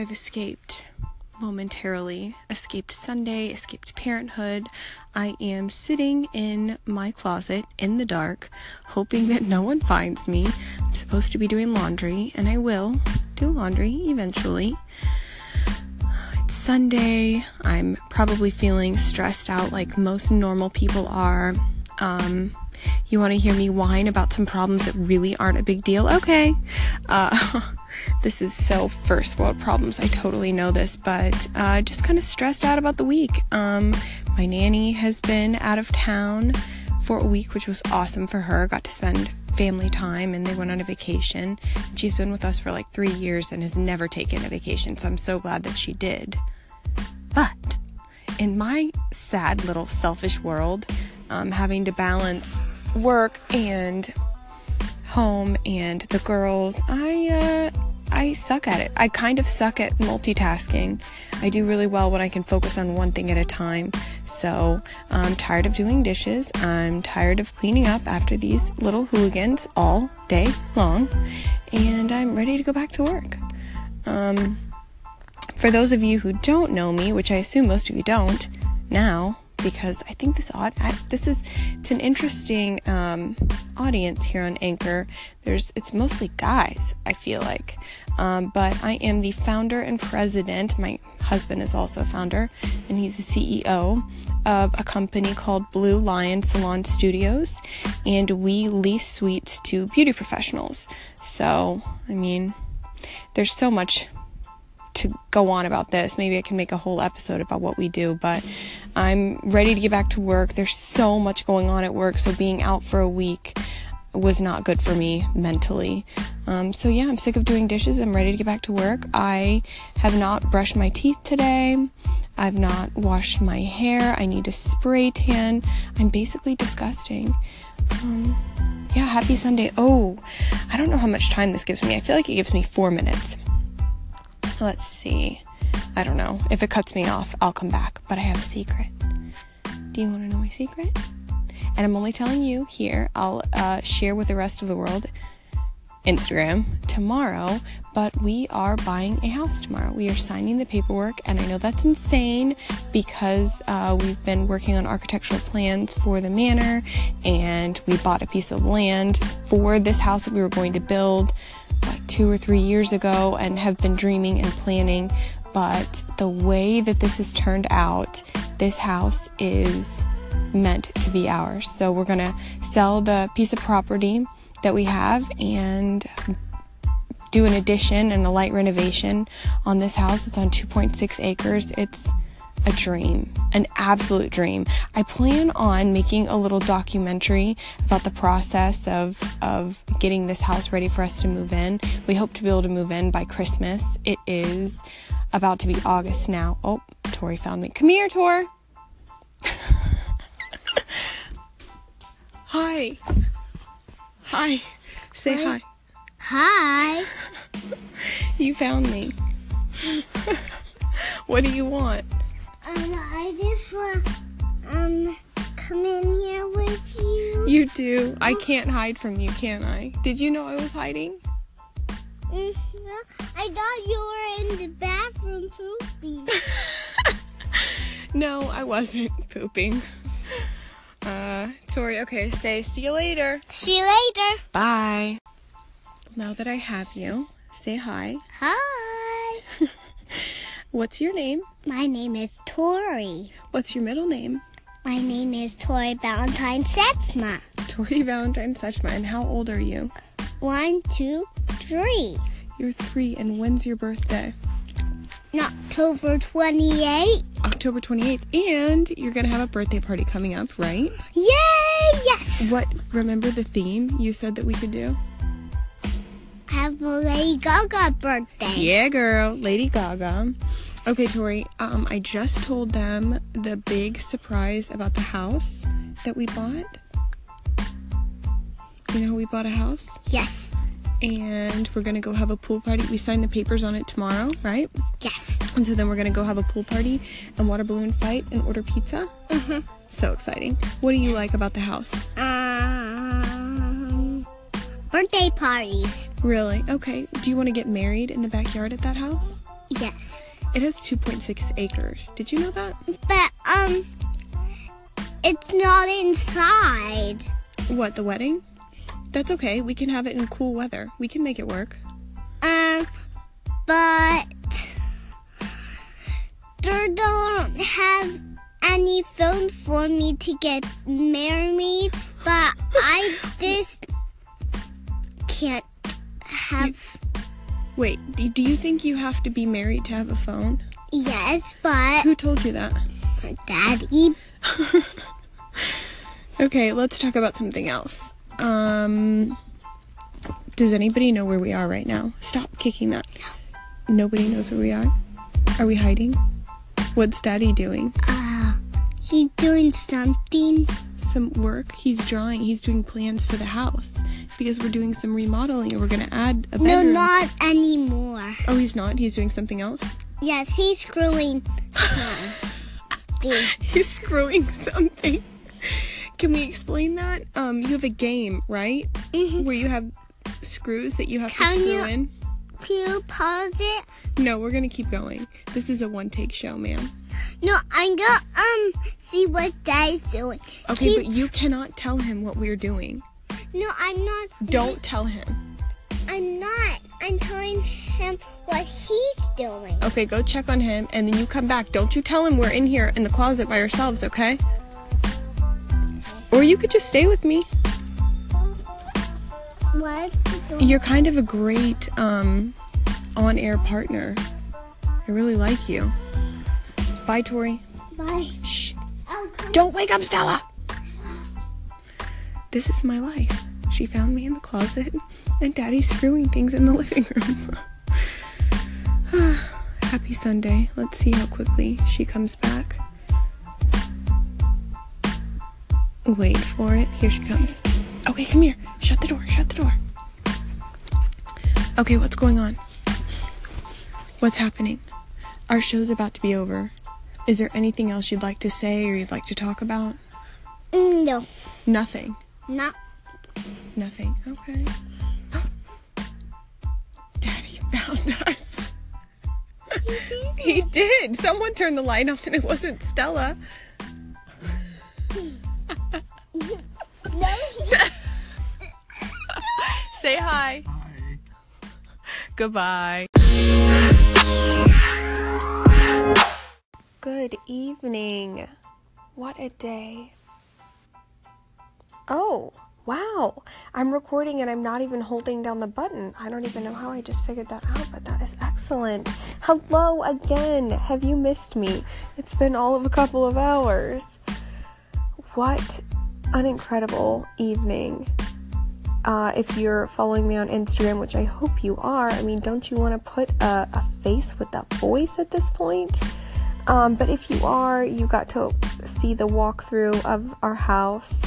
I've escaped momentarily, escaped Sunday, escaped parenthood. I am sitting in my closet in the dark, hoping that no one finds me. I'm supposed to be doing laundry, and I will do laundry eventually. It's Sunday. I'm probably feeling stressed out like most normal people are. Um, you want to hear me whine about some problems that really aren't a big deal? Okay. Uh, this is so first world problems. I totally know this, but uh, just kind of stressed out about the week. Um, my nanny has been out of town for a week, which was awesome for her. Got to spend family time and they went on a vacation. She's been with us for like three years and has never taken a vacation, so I'm so glad that she did. But in my sad little selfish world, um, having to balance work and home and the girls, I uh, I suck at it. I kind of suck at multitasking. I do really well when I can focus on one thing at a time. So I'm tired of doing dishes. I'm tired of cleaning up after these little hooligans all day long, and I'm ready to go back to work. Um, for those of you who don't know me, which I assume most of you don't now, because I think this odd this is it's an interesting um, audience here on Anchor. There's it's mostly guys. I feel like, um, but I am the founder and president. My husband is also a founder, and he's the CEO of a company called Blue Lion Salon Studios, and we lease suites to beauty professionals. So I mean, there's so much to go on about this. Maybe I can make a whole episode about what we do, but I'm ready to get back to work. There's so much going on at work, so being out for a week was not good for me mentally. Um, so, yeah, I'm sick of doing dishes. I'm ready to get back to work. I have not brushed my teeth today. I've not washed my hair. I need a spray tan. I'm basically disgusting. Um, yeah, happy Sunday. Oh, I don't know how much time this gives me. I feel like it gives me four minutes. Let's see. I don't know. If it cuts me off, I'll come back. But I have a secret. Do you want to know my secret? And I'm only telling you here. I'll uh, share with the rest of the world Instagram tomorrow. But we are buying a house tomorrow. We are signing the paperwork. And I know that's insane because uh, we've been working on architectural plans for the manor. And we bought a piece of land for this house that we were going to build two or three years ago and have been dreaming and planning. But the way that this has turned out, this house is meant to be ours. So we're going to sell the piece of property that we have and do an addition and a light renovation on this house. It's on 2.6 acres. It's a dream, an absolute dream. I plan on making a little documentary about the process of of getting this house ready for us to move in. We hope to be able to move in by Christmas. It is about to be August now. Oh, Tori found me. Come here, Tor. hi. Hi. Say hi. Hi. you found me. what do you want? Um, I just want um come in here with you. You do. I can't hide from you, can I? Did you know I was hiding? Mm, I thought you were in the bathroom pooping. no, I wasn't pooping. Uh, Tori, okay, say see you later. See you later. Bye. Now that I have you, say hi. Hi. What's your name? My name is Tori. What's your middle name? My name is Tori Valentine Setsma. Tori Valentine Setsma. And how old are you? One, two, three. You're three. And when's your birthday? October 28th. October 28th. And you're going to have a birthday party coming up, right? Yay! Yes! What, remember the theme you said that we could do? Have a Lady Gaga birthday. Yeah, girl. Lady Gaga. Okay, Tori, um, I just told them the big surprise about the house that we bought. You know, we bought a house? Yes. And we're gonna go have a pool party. We signed the papers on it tomorrow, right? Yes. And so then we're gonna go have a pool party and water balloon fight and order pizza. Mm-hmm. So exciting. What do you like about the house? Um, birthday parties. Really? Okay. Do you want to get married in the backyard at that house? Yes. It has 2.6 acres. Did you know that? But, um, it's not inside. What, the wedding? That's okay. We can have it in cool weather. We can make it work. Um, but they don't have any phone for me to get married, but I just can't have. Wait, do you think you have to be married to have a phone? Yes, but Who told you that? Daddy. Okay, let's talk about something else. Um, does anybody know where we are right now? Stop kicking that. Nobody knows where we are. Are we hiding? What's Daddy doing? Uh, he's doing something. Some work. He's drawing. He's doing plans for the house because we're doing some remodeling and we're gonna add a No, not anymore. Oh, he's not. He's doing something else. Yes, he's screwing something. He's screwing something. Can we explain that? Um, you have a game, right? Mhm. Where you have screws that you have Can to screw you- in. Can you pause it? No, we're gonna keep going. This is a one-take show, ma'am. No, I'm gonna um see what Dad's doing. Okay, He- but you cannot tell him what we're doing. no, I'm not. Don't tell him. I'm not. I'm telling him what he's doing. Okay, go check on him and then you come back. Don't you tell him we're in here in the closet by ourselves, okay? Or you could just stay with me. What? You're kind of a great um on-air partner. I really like you. Bye, Tori. Bye. Shh. Don't wake up, Stella. This is my life. She found me in the closet, and Daddy's screwing things in the living room. Happy Sunday. Let's see how quickly she comes back. Wait for it. Here she comes. Okay, come here. Shut the door. Shut the door. Okay, what's going on? What's happening? Our show's about to be over. Is there anything else you'd like to say or you'd like to talk about? No, Nothing. not. Nothing. Okay. Daddy found us. he did. Someone turned the light on and it wasn't Stella. Say hi. Goodbye. Good evening. What a day. Oh, wow. I'm recording and I'm not even holding down the button. I don't even know how I just figured that out, but that is excellent. Hello again. Have you missed me? It's been all of a couple of hours. What an incredible evening uh, if you're following me on Instagram, which I hope you are, I mean, don't you want to put a, a face with a voice at this point? Um, but if you are, you got to see the walkthrough of our house.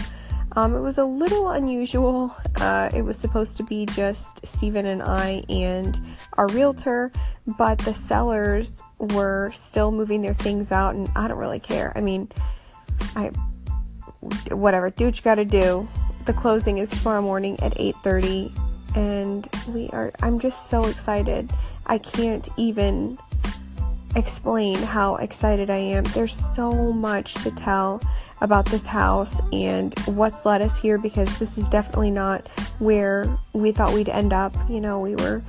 Um, it was a little unusual. Uh, it was supposed to be just Stephen and I and our realtor, but the sellers were still moving their things out, and I don't really care. I mean, I whatever, do what you got to do. The closing is tomorrow morning at 8:30 and we are I'm just so excited. I can't even explain how excited I am. There's so much to tell about this house and what's led us here because this is definitely not where we thought we'd end up. You know, we were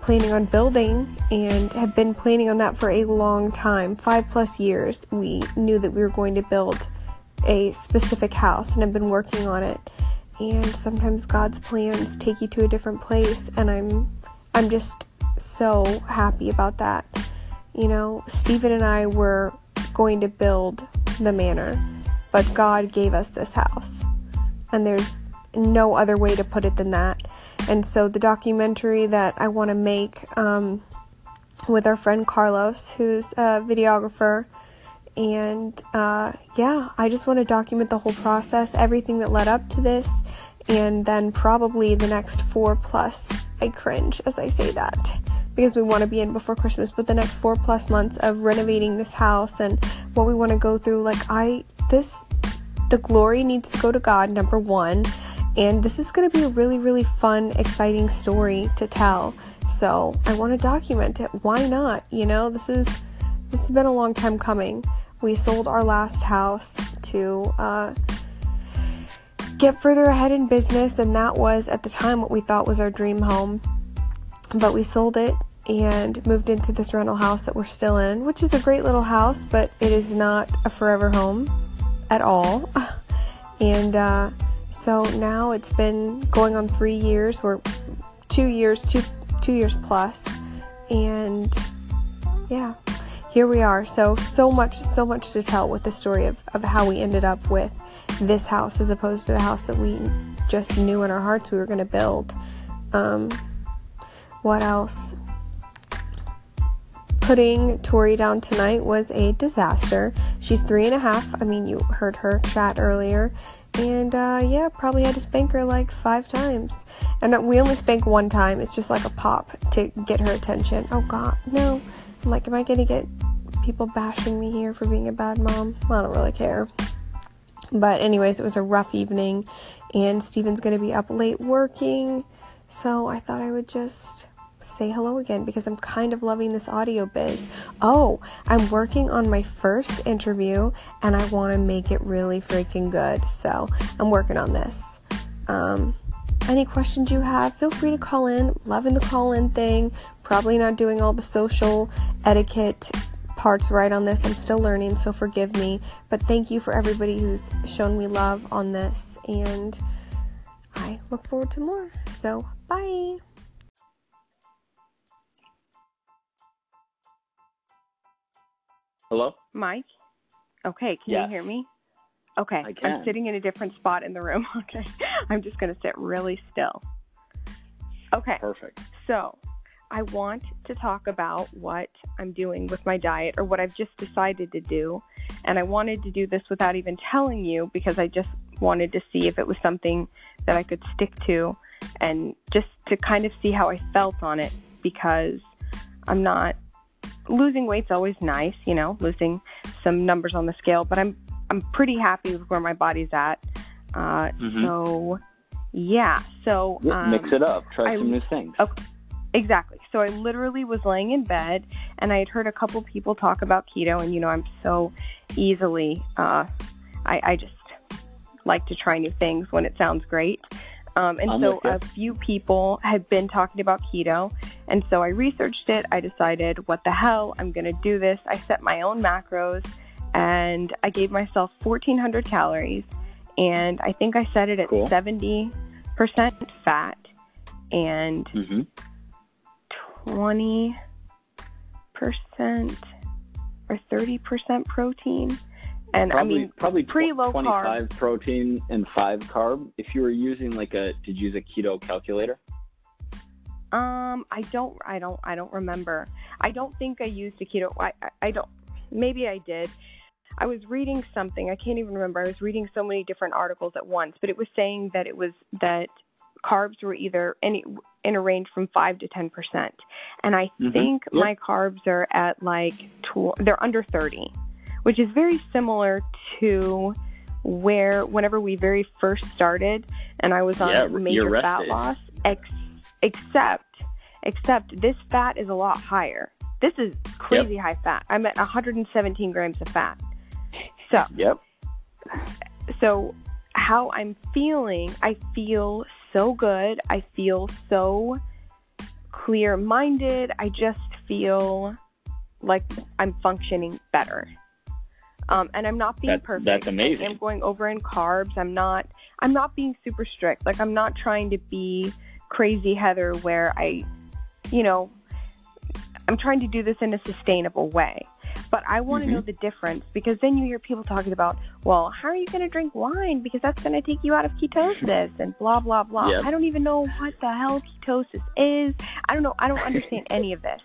planning on building and have been planning on that for a long time 5 plus years. We knew that we were going to build a specific house and have been working on it. And sometimes God's plans take you to a different place and I'm I'm just so happy about that. You know, Stephen and I were going to build the manor, but God gave us this house. And there's no other way to put it than that. And so the documentary that I want to make um, with our friend Carlos, who's a videographer, and uh, yeah, I just want to document the whole process, everything that led up to this, and then probably the next four plus. I cringe as I say that because we want to be in before Christmas, but the next four plus months of renovating this house and what we want to go through, like, I, this, the glory needs to go to God, number one, And this is going to be a really, really fun, exciting story to tell. So I want to document it. Why not? You know, this is this has been a long time coming. We sold our last house to uh, get further ahead in business, and that was at the time what we thought was our dream home. But we sold it and moved into this rental house that we're still in, which is a great little house, but it is not a forever home at all. and uh, so now it's been going on three years. We're two years, two two years plus, and yeah, here we are. So so much, so much to tell with the story of of how we ended up with this house as opposed to the house that we just knew in our hearts we were going to build. Um, what else? putting Tori down tonight was a disaster. She's three and a half. I mean, you heard her chat earlier. And uh, yeah, probably had to spank her like five times. And we only spank one time. It's just like a pop to get her attention. Oh God, no. I'm like, am I gonna get people bashing me here for being a bad mom? Well, I don't really care. But anyways, it was a rough evening, and Steven's gonna be up late working. So I thought I would just say hello again because I'm kind of loving this audio biz. Oh, I'm working on my first interview and I want to make it really freaking good. So I'm working on this. Um, any questions you have, feel free to call in. Loving the call in thing. Probably not doing all the social etiquette parts right on this. I'm still learning, so forgive me. But thank you for everybody who's shown me love on this. And I look forward to more. So, bye. Hello? Mike? Okay, can Yes. you hear me? Okay, I can. I'm sitting in a different spot in the room. Okay, I'm just going to sit really still. Okay, Perfect. so I want to talk about what I'm doing with my diet or what I've just decided to do. And I wanted to do this without even telling you because I just wanted to see if it was something that I could stick to and just to kind of see how I felt on it because I'm not losing weight's always nice, you know, losing some numbers on the scale, but I'm I'm pretty happy with where my body's at. Uh, Mhm. So, yeah. So um, Mix it up. Try I- some new things. Okay. Exactly. So I literally was laying in bed and I had heard a couple people talk about keto, and you know, I'm so easily, uh, I, I just like to try new things when it sounds great. Um, and I'm so a few people had been talking about keto, and so I researched it. I decided, what the hell, I'm going to do this. I set my own macros and I gave myself 1,400 calories, and I think I set it at Cool. 70% fat and hmm 20% or 30% protein. And Probably, I mean, probably pretty low 25 protein and 5 carb. If you were using like a, did you use a keto calculator? Um, I don't, I don't, I don't remember. I don't think I used a keto. I, I, I don't. Maybe I did. I was reading something. I can't even remember. I was reading so many different articles at once, but it was saying that it was that carbs were either any in a range from five to ten percent, and I Mhm. think Yep. my carbs are at like tw- they're under thirty, which is very similar to where whenever we very first started, and I was on Yeah, major fat loss. Ex- except, except this fat is a lot higher. This is crazy high fat. I'm at 117 grams of fat. So, Yep. so how I'm feeling, I feel so good. I feel so clear minded. I just feel like I'm functioning better. Um, and I'm not being That- perfect. that's amazing. I'm going over in carbs. I'm not. I'm not being super strict. Like I'm not trying to be crazy Heather, where I, you know, I'm trying to do this in a sustainable way. But I want to Mhm. know the difference because then you hear people talking about, well, how are you going to drink wine? Because that's going to take you out of ketosis and blah, blah, blah. Yep. I don't even know what the hell ketosis is. I don't know. I don't understand any of this.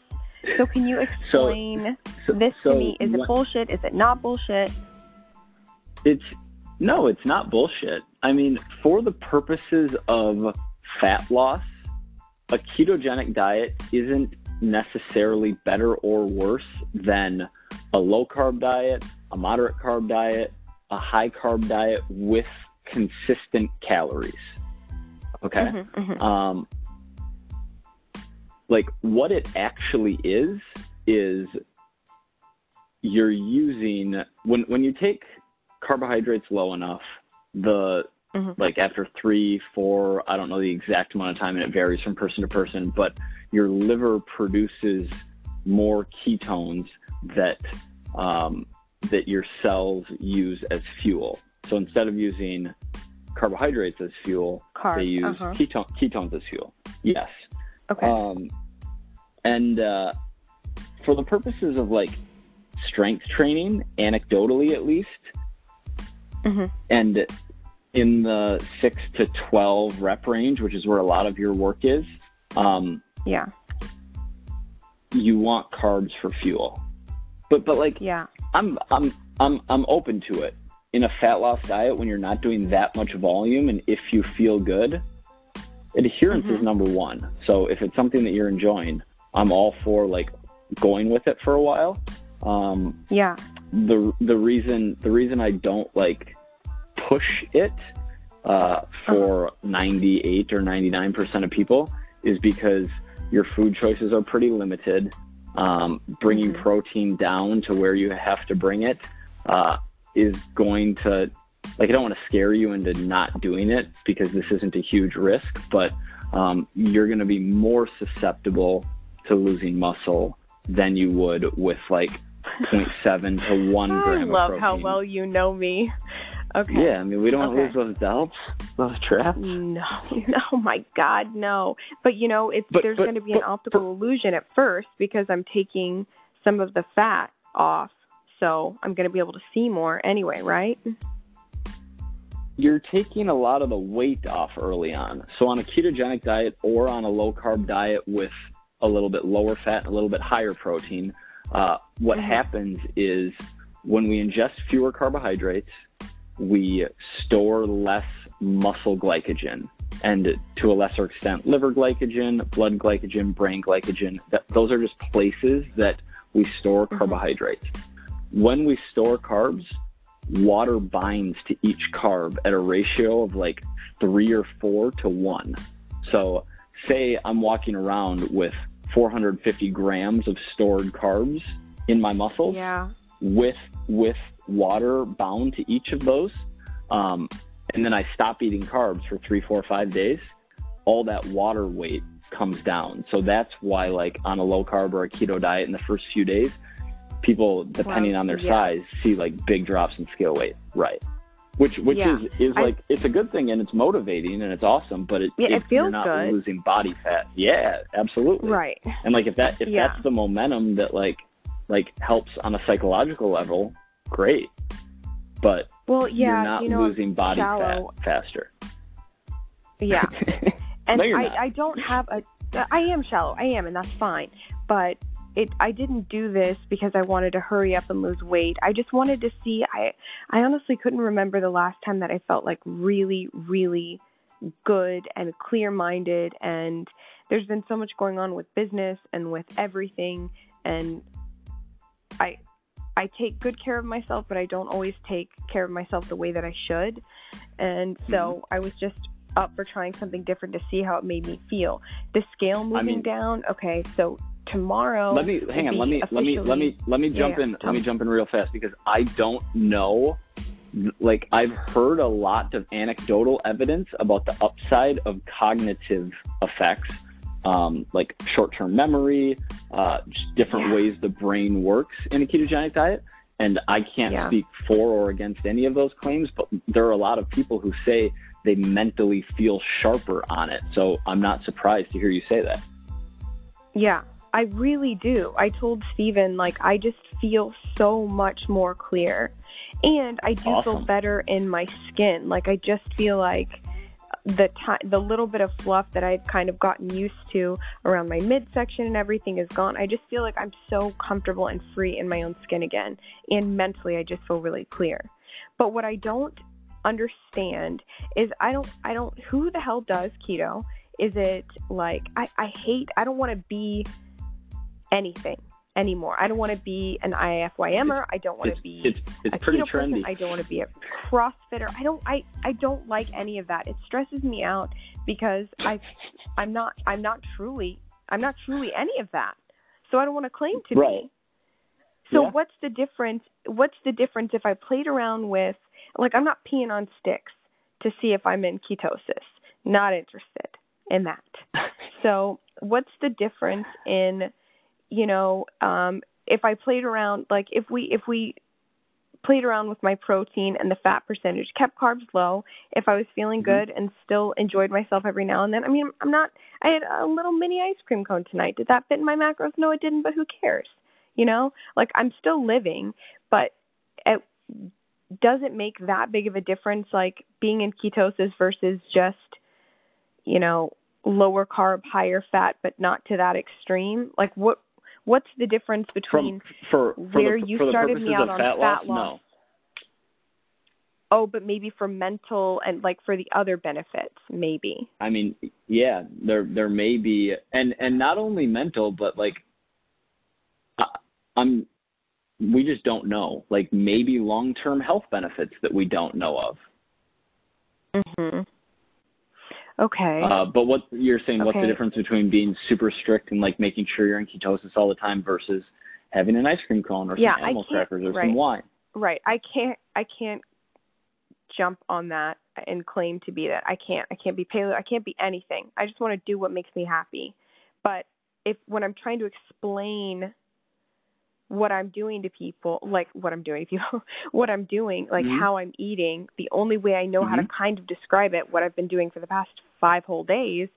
So can you explain So, this so to me? Is it bullshit? Is it not bullshit? It's no, it's not bullshit. I mean, for the purposes of fat loss, a ketogenic diet isn't necessarily better or worse than a low carb diet, a moderate carb diet, a high carb diet with consistent calories. Okay. Mhm, mhm. Um, like what it actually is is you're using when when you take carbohydrates low enough, the Mhm. like after three, four, I don't know the exact amount of time, and it varies from person to person, but your liver produces more ketones that um, that your cells use as fuel. So instead of using carbohydrates as fuel, Carb, they use uh-huh. ketone, ketones as fuel. Yes. Okay. Um, and uh, for the purposes of like strength training, anecdotally at least, Mhm. and in the six to 12 rep range, which is where a lot of your work is, um, yeah. you want carbs for fuel. But, but like, Yeah. I'm, I'm, I'm, I'm open to it. In a fat loss diet, when you're not doing that much volume, and if you feel good, adherence is Mhm. number one. So if it's something that you're enjoying, I'm all for like going with it for a while. Um, Yeah. the the reason the reason I don't like push it uh, for 98 or 99 percent of people is because your food choices are pretty limited. Um, bringing Mhm. protein down to where you have to bring it uh, is going to like I don't want to scare you into not doing it because this isn't a huge risk, but um, you're going to be more susceptible to losing muscle than you would with like 0.7 to 1 I gram love of how well you know me. Okay. Yeah, I mean, we don't want to Okay. lose those delts, those traps. No, no, my God, no. But you know, it's But- there's going to be an but- optical illusion at first because I'm taking some of the fat off, so I'm going to be able to see more anyway, right? You're taking a lot of the weight off early on. So on a ketogenic diet or on a low carb diet with a little bit lower fat and a little bit higher protein, uh, what Mhm. happens is when we ingest fewer carbohydrates, we store less muscle glycogen and to a lesser extent liver glycogen, blood glycogen, brain glycogen. That, those are just places that we store Mhm. carbohydrates. When we store carbs, water binds to each carb at a ratio of like three or four to one. So, say I'm walking around with 450 grams of stored carbs in my muscles Yeah. with with water bound to each of those, um, and then I stop eating carbs for three, four, five days. All that water weight comes down. So that's why, like on a low carb or a keto diet, in the first few days, people, depending Wow, on their yeah. size, see like big drops in scale weight. Right. Which which Yeah. is is I- like it's a good thing and it's motivating and it's awesome, but it, Yeah, it you're feels not good. losing body fat. Yeah, absolutely. Right. And like if that if Yeah. that's the momentum that like like helps on a psychological level, great. But Well, yeah, you're not you know, losing body shallow. fat faster. Yeah. And No, I, I don't have a. I am shallow. I am, and that's fine. But it. I didn't do this because I wanted to hurry up and lose weight. I just wanted to see. I. I honestly couldn't remember the last time that I felt like really, really good and clear-minded. And there's been so much going on with business and with everything. And I. I take good care of myself, but I don't always take care of myself the way that I should. And so Mm-hmm. I was just up for trying something different to see how it made me feel. The scale moving mean- down. Okay, so tomorrow. let me hang on, let me let me let me let me jump yeah, in let me me. jump in real fast because I don't know like I've heard a lot of anecdotal evidence about the upside of cognitive effects, um, like short-term memory, uh, just different Yeah. ways the brain works in a ketogenic diet. And I can't Yeah. speak for or against any of those claims, but there are a lot of people who say they mentally feel sharper on it. So I'm not surprised to hear you say that. Yeah, I really do. I told Steven, like, I just feel so much more clear. And I do feel better in my skin. Like, I just feel like the the little bit of fluff that I've kind of gotten used to around my midsection and everything is gone. I just feel like I'm so comfortable and free in my own skin again. And mentally, I just feel really clear. But what I don't understand is I don't I don't who the hell does keto? Is it like I, I hate I don't want to be anything anymore. I don't want to be an IFYMer. I don't want to be it's it's a pretty keto person. I don't want to be a CrossFitter. I don't I I don't like any of that. It stresses me out because I I'm not I'm not truly I'm not truly any of that. So I don't want to claim to Right. be. So Yeah. what's the difference? What's the difference if I played around with like I'm not peeing on sticks to see if I'm in ketosis. Not interested in that. So what's the difference in you know um if I played around like if we if we played around with my protein and the fat percentage, kept carbs low, if I was feeling Mhm. good and still enjoyed myself every now and then. I mean, I'm not I had a little mini ice cream cone tonight. Did that fit in my macros? No, it didn't, but who cares? You know? Like I'm still living, but it doesn't make that big of a difference like being in ketosis versus just you know, lower carb, higher fat, but not to that extreme. Like what what's the difference between From for, for where the, you started me out on fat, fat loss, loss. no. oh, but maybe for mental and like for the other benefits, maybe. I mean, yeah, there there may be, and and not only mental, but like, I, I'm, we just don't know. Like maybe long term health benefits that we don't know of. Mhm. Okay. Uh, but what you're saying, what's the difference between being super strict and like making sure you're in ketosis all the time versus having an ice cream cone or some Yeah, I animal crackers or right. some wine? right. I can't I can't jump on that and claim to be that. I can't I can't be paleo. I can't be anything. I just want to do what makes me happy. But if when I'm trying to explain what I'm doing to people, like what I'm doing to people, what I'm doing, like Mhm. how I'm eating, the only way I know how to Mhm. kind of describe it, what I've been doing for the past five whole days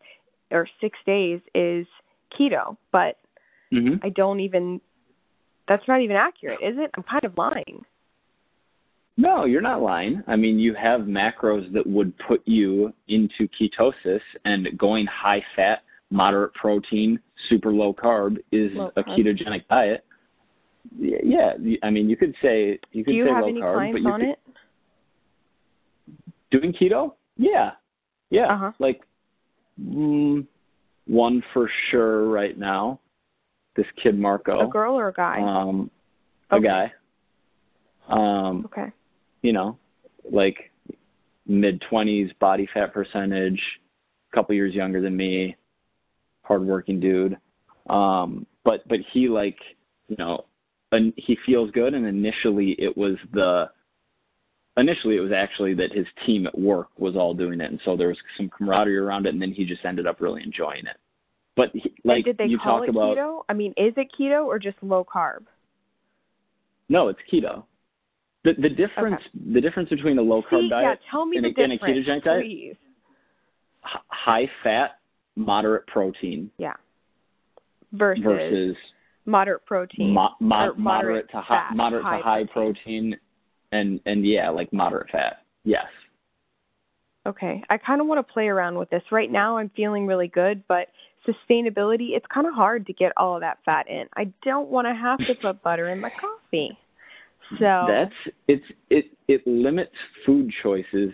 or six days is keto. But hmm I don't even that's not even accurate, is it? I'm kind of lying. No, you're not lying. I mean, you have macros that would put you into ketosis, and going high fat, moderate protein, super low carb is Low a carb. ketogenic diet. Yeah, I mean, you could say you could Do you say have low any carb, clients but you on could, it? doing keto? Yeah, yeah, Uh-huh. like mm, one for sure right now. This kid Marco, A girl or a guy? um, a Okay. guy. Um, okay. you know, like mid twenties, body fat percentage, a couple years younger than me, hardworking dude. Um, but but he like, you know, and he feels good. And initially, it was the initially it was actually that his team at work was all doing it, and so there was some camaraderie around it. And then he just ended up really enjoying it. But he, like and did they you call talk it about, keto? I mean, is it keto or just low carb? no, it's keto. The the difference the difference between a low carb See, diet yeah, tell me and the a- and a ketogenic diet? please. high fat, moderate protein Yeah. Versus, versus moderate protein. mo- mo- or moderate to high fat, moderate high to high protein. protein. And and yeah, like moderate fat. Yes. Okay. I kind of want to play around with this. Right now, I'm feeling really good, but sustainability, it's kind of hard to get all of that fat in. I don't want to have to put butter in my coffee. So That's it's it it limits food choices.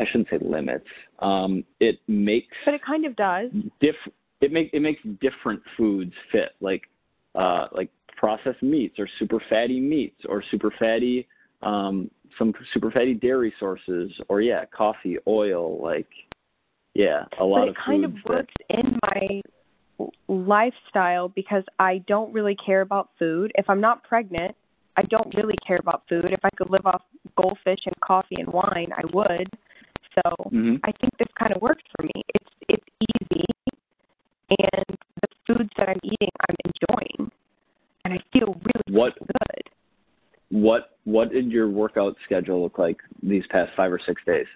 I shouldn't say limits. Um, it makes but it kind of does. diff it make it makes different foods fit like uh like processed meats or super fatty meats or super fatty um some super fatty dairy sources or yeah coffee oil like yeah a lot but of it kind of foods that- works in my lifestyle because I don't really care about food. If I'm not pregnant, I don't really care about food. If I could live off goldfish and coffee and wine, I would. So Mhm. I think this kind of works for me. It's it's easy, and the foods that I'm eating, I'm enjoying, and I feel really What- good. what what did your workout schedule look like these past five or six days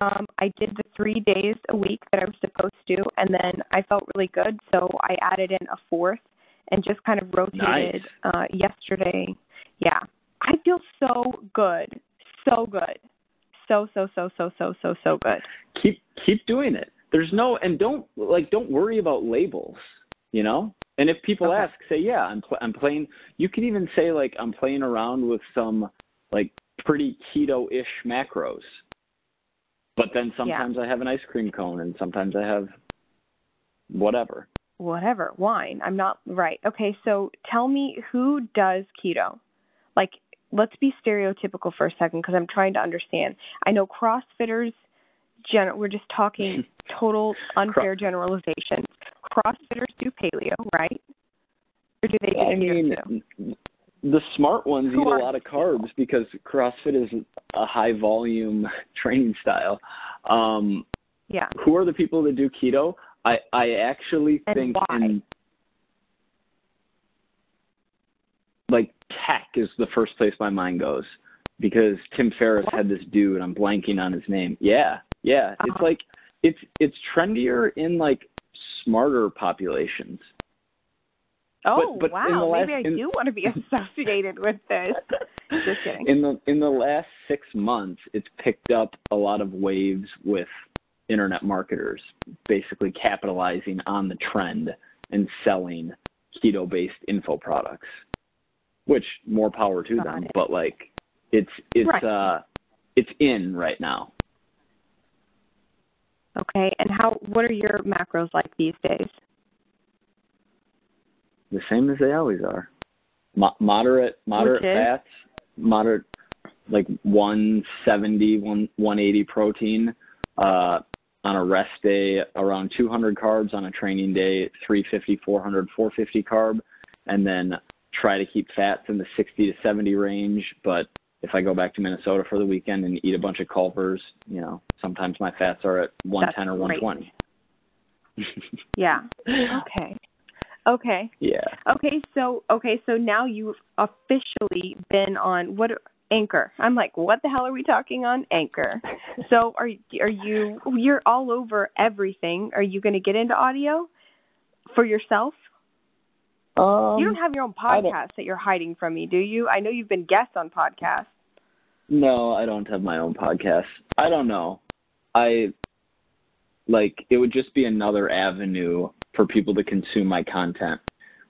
Um, I did the three days a week that I was supposed to, and then I felt really good, so I added in a fourth and just kind of rotated Nice. uh, yesterday. Yeah, I feel so good, so good, so so so so so so so good. keep keep doing it there's no and don't like don't worry about labels you know and if people Okay. ask say yeah i'm pl- i'm playing you could even say like i'm playing around with some like pretty keto-ish macros but then sometimes i have an ice cream cone and sometimes i have whatever whatever wine. I'm not right. Okay, so tell me who does keto? Like, let's be stereotypical for a second because I'm trying to understand. I know CrossFitters. Gen- we're just talking total unfair generalizations. CrossFitters do paleo, right? Or do they do I mean, too? the smart ones Who eat a lot of carbs because CrossFit is a high volume training style. Um, Yeah. who are the people that do keto? I I actually And think why? in like tech is the first place my mind goes because Tim Ferriss What? had this dude. I'm blanking on his name. Yeah, yeah. It's Uh-huh. like it's it's trendier in like smarter populations. Oh but in wow, the maybe I in- do want to be associated with this. Just kidding. In the in the last six months, it's picked up a lot of waves with internet marketers, basically capitalizing on the trend and selling keto-based info products. Which more power to Got them, it. but like it's it's Right. uh it's in right now. Okay, and how? What are your macros like these days? The same as they always are. Mo- moderate moderate fats, moderate like 170, 180 protein. Uh, on a rest day, around 200 carbs. On a training day, 350, 400, 450 carb, and then try to keep fats in the 60 to 70 range. But if I go back to Minnesota for the weekend and eat a bunch of Culver's, you know, sometimes my fats are at 110 or great. 120. Yeah. Okay. Okay. yeah. Okay. So okay. So now you've officially been on what Anchor. I'm like, what the hell are we talking on Anchor? So are are you? You're all over everything. Are you going to get into audio for yourself? Um, you don't have your own podcast that you're hiding from me, do you? I know you've been guests on podcasts. No, I don't have my own podcast. I don't know. I like it would just be another avenue for people to consume my content,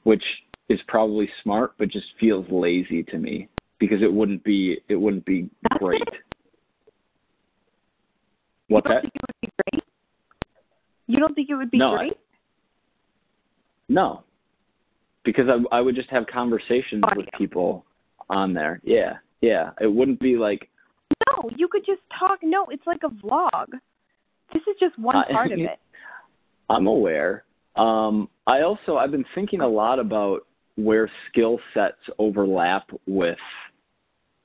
which is probably smart but just feels lazy to me because it wouldn't be it wouldn't be great. it? What's you don't that? think it would be great? You don't think it would be No, I- great? No. Because I I would just have conversations with people on there. Yeah. Yeah. It wouldn't be like No, you could just talk. No, it's like a vlog. This is just one I- part of it. I'm aware. Um, I also I've been thinking a lot about where skill sets overlap with.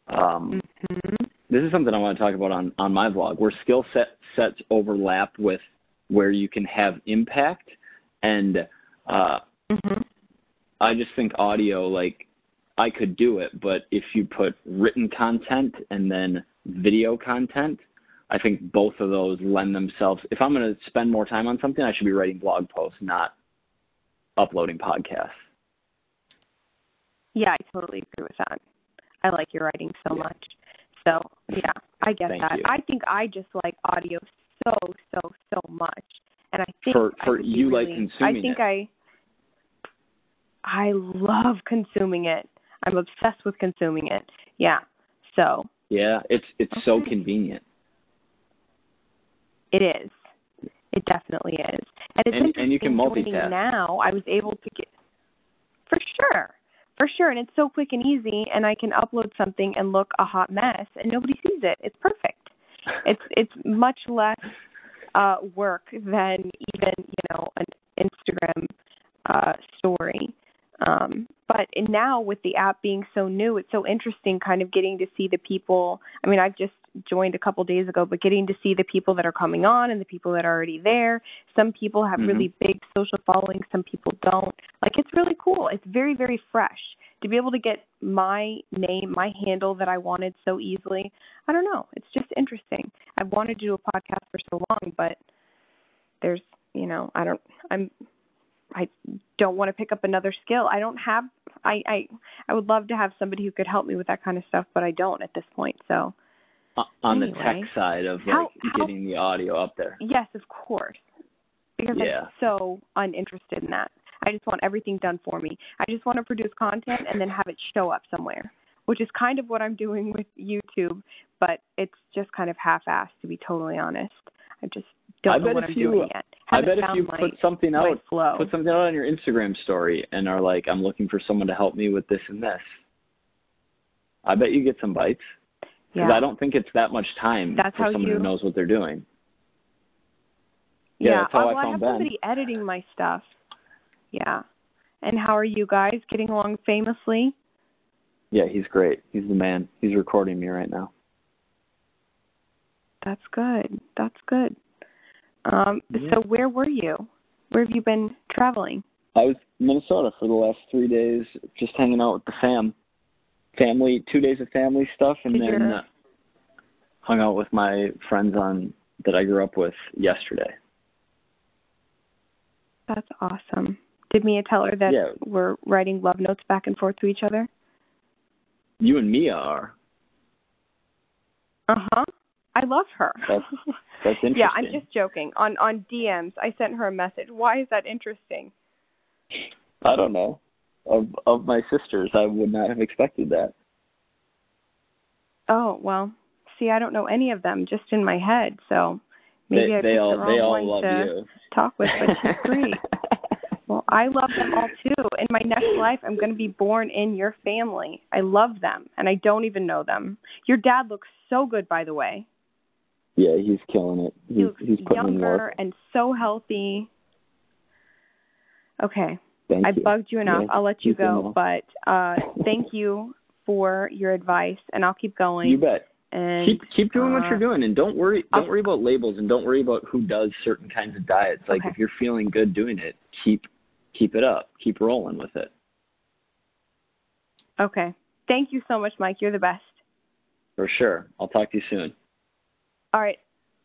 Um, hmm this is something I want to talk about on on my vlog, where skill set sets overlap with where you can have impact, and uh, hmm I just think audio like I could do it, but if you put written content and then video content, I think both of those lend themselves. If I'm going to spend more time on something, I should be writing blog posts, not uploading podcasts. Yeah, I totally agree with that. I like your writing so Yeah. much. So yeah, I get Thank that. you. I think I just like audio so so so much, and I think For- for you like really- consuming I think it. I I love consuming it. I'm obsessed with consuming it. Yeah. So Yeah, it's it's so convenient. It is. It definitely is. And it's And- and you can interesting multitask. now. I was able to get for sure. For sure. And it's so quick and easy and I can upload something and look a hot mess and nobody sees it. It's perfect. It's it's much less uh work than even, you know, an Instagram uh story. Um, but now with the app being so new, it's so interesting kind of getting to see the people. I mean, I've just joined a couple days ago, but getting to see the people that are coming on and the people that are already there. Some people have Mhm. really big social followings, some people don't. Like it's really cool. It's very, very fresh. To be able to get my name, my handle that I wanted so easily. I don't know. It's just interesting. I've wanted to do a podcast for so long, but there's, you know, I don't I'm I don't want to pick up another skill. I don't have I I I would love to have somebody who could help me with that kind of stuff, but I don't at this point. So, Uh, on the tech side of like how- how- getting the audio up there. yes, of course. Because Yeah. I'm so uninterested in that. I just want everything done for me. I just want to produce content and then have it show up somewhere, which is kind of what I'm doing with YouTube, but it's just kind of half-assed to be totally honest. I just don't I know bet what if I'm you- doing yet. I Haven't bet if you my, put something out, flow. put something out on your Instagram story and are like, I'm looking for someone to help me with this and this. I bet you get some bites. Because yeah. I don't think it's that much time That's for someone you- who knows what they're doing. Yeah, yeah. that's how uh, I well, I have Ben. somebody editing my stuff. Yeah. And how are you guys getting along famously? Yeah, he's great. He's the man. He's recording me right now. That's good. That's good. Um, Yeah. So where were you? Where have you been traveling? I was in Minnesota for the last three days, just hanging out with the fam, family, two days of family stuff, and Did then uh, hung out with my friends on that I grew up with yesterday. That's awesome. Did Mia tell her that Yeah. we're writing love notes back and forth to each other? You and Mia are. Uh huh. I love her. That's that's interesting. yeah, I'm just joking. On on DMs, I sent her a message. Why is that interesting? I don't know. Of of my sisters, I would not have expected that. Oh well, see, I don't know any of them, just in my head. So maybe they I they all the wrong they all one love to you. talk with, but she's great. Well, I love them all too. In my next life, I'm going to be born in your family. I love them, and I don't even know them. Your dad looks so good, by the way. Yeah, he's killing it. He He's looks he's putting in younger and so healthy. Okay, Thank I you. bugged you enough. Yeah, I'll let you go, but uh thank you for your advice, and I'll keep going. You bet. And keep keep doing what uh, you're doing and don't worry I'll- don't worry about labels and don't worry about who does certain kinds of diets like Okay. if you're feeling good doing it keep keep it up keep rolling with it Okay. Thank you so much, Mike. You're the best. for sure i'll talk to you soon All right.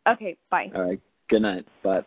Okay. Bye. all right good night bye